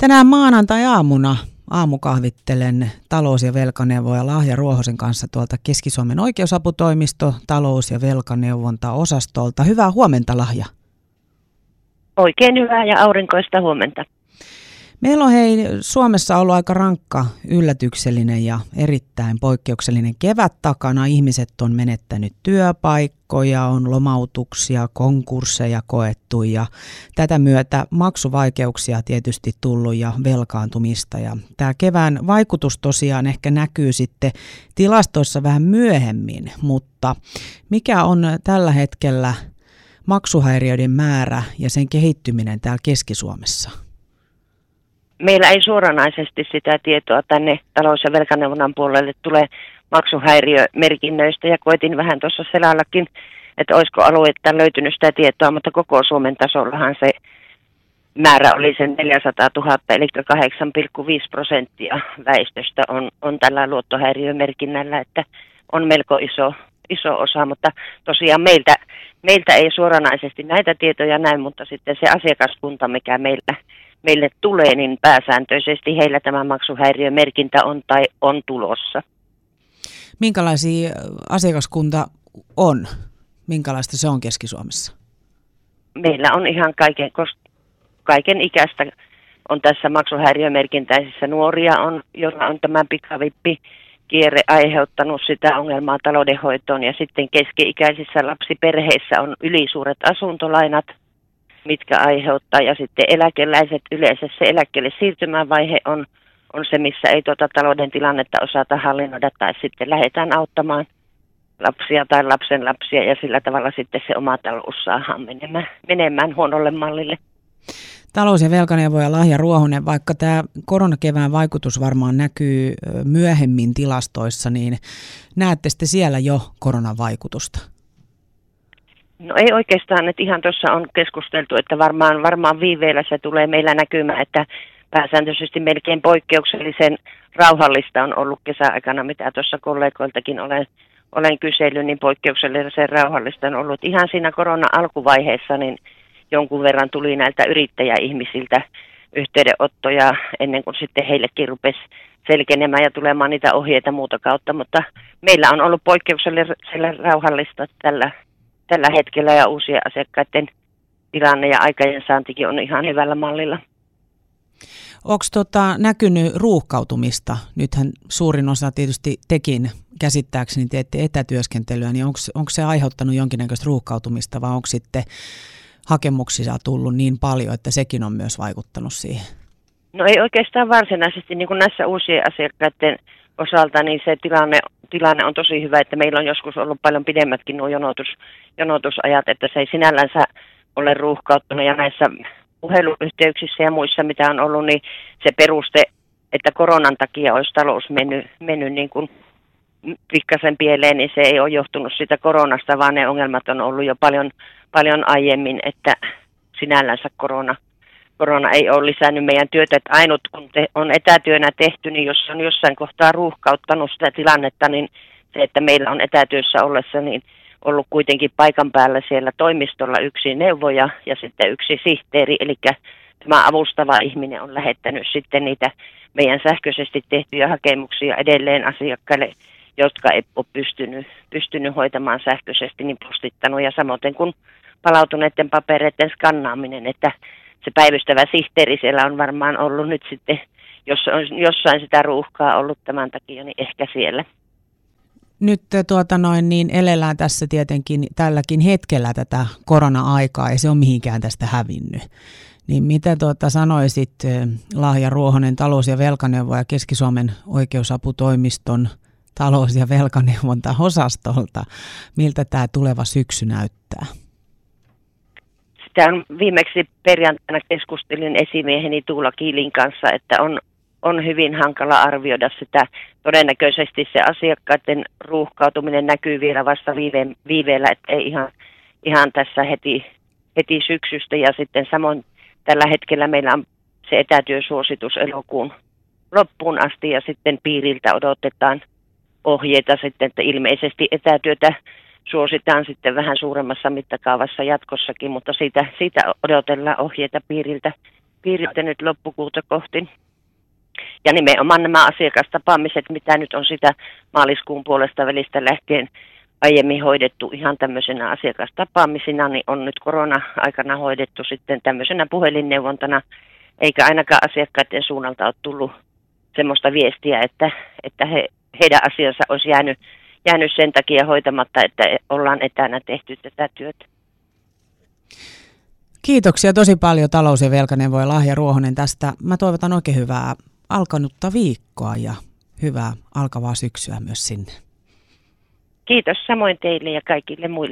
Tänään maanantai-aamuna aamukahvittelen talous- ja velkaneuvoja Lahja Ruohosen kanssa tuolta Keski-Suomen oikeusaputoimisto, talous- ja velkaneuvonta-osastolta. Hyvää huomenta Lahja. Oikein hyvää ja aurinkoista huomenta. Meillä on hei Suomessa ollut aika rankka, yllätyksellinen ja erittäin poikkeuksellinen kevät takana. Ihmiset on menettänyt työpaikkoja, on lomautuksia, konkursseja koettu ja tätä myötä maksuvaikeuksia tietysti tullut ja velkaantumista. Ja tämä kevään vaikutus tosiaan ehkä näkyy sitten tilastoissa vähän myöhemmin, mutta mikä on tällä hetkellä maksuhäiriöiden määrä ja sen kehittyminen täällä Keski-Suomessa? Meillä ei suoranaisesti sitä tietoa tänne talous- ja velkaneuvonnan puolelle tule maksuhäiriömerkinnöistä. Ja koitin vähän tuossa selallakin, että olisiko alueetta löytynyt sitä tietoa, mutta koko Suomen tasollahan se määrä oli sen 400 000, eli 8,5 prosenttia väestöstä on, on tällä luottohäiriömerkinnällä, että on melko iso, iso osa, mutta tosiaan meiltä, meiltä ei suoranaisesti näitä tietoja näy, mutta sitten se asiakaskunta, mikä meillä meille tulee, niin pääsääntöisesti heillä tämä maksuhäiriömerkintä on tai on tulossa. Minkälaisia asiakaskunta on? Minkälaista se on Keski-Suomessa? Meillä on ihan kaiken, kaiken ikäistä on tässä maksuhäiriömerkintäisissä nuoria, on, joilla on tämä pikavippi kierre aiheuttanut sitä ongelmaa taloudenhoitoon ja sitten keski-ikäisissä lapsiperheissä on ylisuuret asuntolainat – mitkä aiheuttaa. Ja sitten eläkeläiset yleensä se eläkkeelle siirtymävaihe on, on se, missä ei tuota talouden tilannetta osata hallinnoida tai sitten lähdetään auttamaan lapsia tai lapsen lapsia ja sillä tavalla sitten se oma talous saadaan menemään, menemään huonolle mallille. Talous- ja velkaneuvoja Lahja Ruohonen, vaikka tämä koronakevään vaikutus varmaan näkyy myöhemmin tilastoissa, niin näette sitten siellä jo koronan vaikutusta? No ei oikeastaan, että ihan tuossa on keskusteltu, että varmaan, varmaan viiveellä se tulee meillä näkymään, että pääsääntöisesti melkein poikkeuksellisen rauhallista on ollut kesäaikana, mitä tuossa kollegoiltakin olen, olen kysellyt, niin poikkeuksellisen rauhallista on ollut. Ihan siinä korona-alkuvaiheessa niin jonkun verran tuli näiltä yrittäjäihmisiltä yhteydenottoja ennen kuin sitten heillekin rupesi selkenemään ja tulemaan niitä ohjeita muuta kautta, mutta meillä on ollut poikkeuksellisen rauhallista tällä tällä hetkellä ja uusien asiakkaiden tilanne ja aikajen saantikin on ihan hyvällä mallilla. Onko tota näkynyt ruuhkautumista? Nythän suurin osa tietysti tekin käsittääkseni teette etätyöskentelyä, niin onko se aiheuttanut jonkinnäköistä ruuhkautumista vai onko sitten hakemuksia tullut niin paljon, että sekin on myös vaikuttanut siihen? No ei oikeastaan varsinaisesti, niin kuin näissä uusien asiakkaiden osalta, niin se tilanne, tilanne on tosi hyvä, että meillä on joskus ollut paljon pidemmätkin nuo jonotus, jonotusajat, että se ei sinällänsä ole ruuhkauttunut ja näissä puheluyhteyksissä ja muissa, mitä on ollut, niin se peruste, että koronan takia olisi talous mennyt, mennyt niin kuin pikkasen pieleen, niin se ei ole johtunut siitä koronasta, vaan ne ongelmat on ollut jo paljon, paljon aiemmin, että sinällänsä korona – korona ei ole lisännyt meidän työtä, että ainut kun te, on etätyönä tehty, niin jos on jossain kohtaa ruuhkauttanut sitä tilannetta, niin se, että meillä on etätyössä ollessa, niin ollut kuitenkin paikan päällä siellä toimistolla yksi neuvoja ja sitten yksi sihteeri, eli tämä avustava ihminen on lähettänyt sitten niitä meidän sähköisesti tehtyjä hakemuksia edelleen asiakkaille, jotka ei ole pystynyt, pystynyt hoitamaan sähköisesti, niin postittanut ja samoin kuin palautuneiden papereiden skannaaminen, että se päivystävä sihteeri siellä on varmaan ollut nyt sitten, jos on jossain sitä ruuhkaa ollut tämän takia, niin ehkä siellä. Nyt tuota noin, niin elellään tässä tietenkin tälläkin hetkellä tätä korona-aikaa, ja se on mihinkään tästä hävinnyt. Niin mitä tuota sanoisit Lahja Ruohonen talous- ja velkaneuvoja Keski-Suomen oikeusaputoimiston talous- ja velkaneuvonta-osastolta, miltä tämä tuleva syksy näyttää? On viimeksi perjantaina keskustelin esimieheni Tuula Kiilin kanssa, että on, on hyvin hankala arvioida sitä. Todennäköisesti se asiakkaiden ruuhkautuminen näkyy vielä vasta viive, viiveellä, että ei ihan, ihan tässä heti, heti syksystä. Ja sitten samoin tällä hetkellä meillä on se etätyösuositus elokuun loppuun asti ja sitten piiriltä odotetaan ohjeita sitten, että ilmeisesti etätyötä suositaan sitten vähän suuremmassa mittakaavassa jatkossakin, mutta siitä, siitä odotellaan ohjeita piiriltä piirittänyt loppukuuta kohti. Ja nimenomaan nämä asiakastapaamiset, mitä nyt on sitä maaliskuun puolesta välistä lähtien aiemmin hoidettu ihan tämmöisenä asiakastapaamisina, niin on nyt korona-aikana hoidettu sitten tämmöisenä puhelinneuvontana, eikä ainakaan asiakkaiden suunnalta ole tullut semmoista viestiä, että, että he, heidän asiansa olisi jäänyt, jäänyt sen takia hoitamatta, että ollaan etänä tehty tätä työtä. Kiitoksia tosi paljon talous- ja velkaneuvoja Lahja Ruohonen tästä. Mä toivotan oikein hyvää alkanutta viikkoa ja hyvää alkavaa syksyä myös sinne. Kiitos samoin teille ja kaikille muille.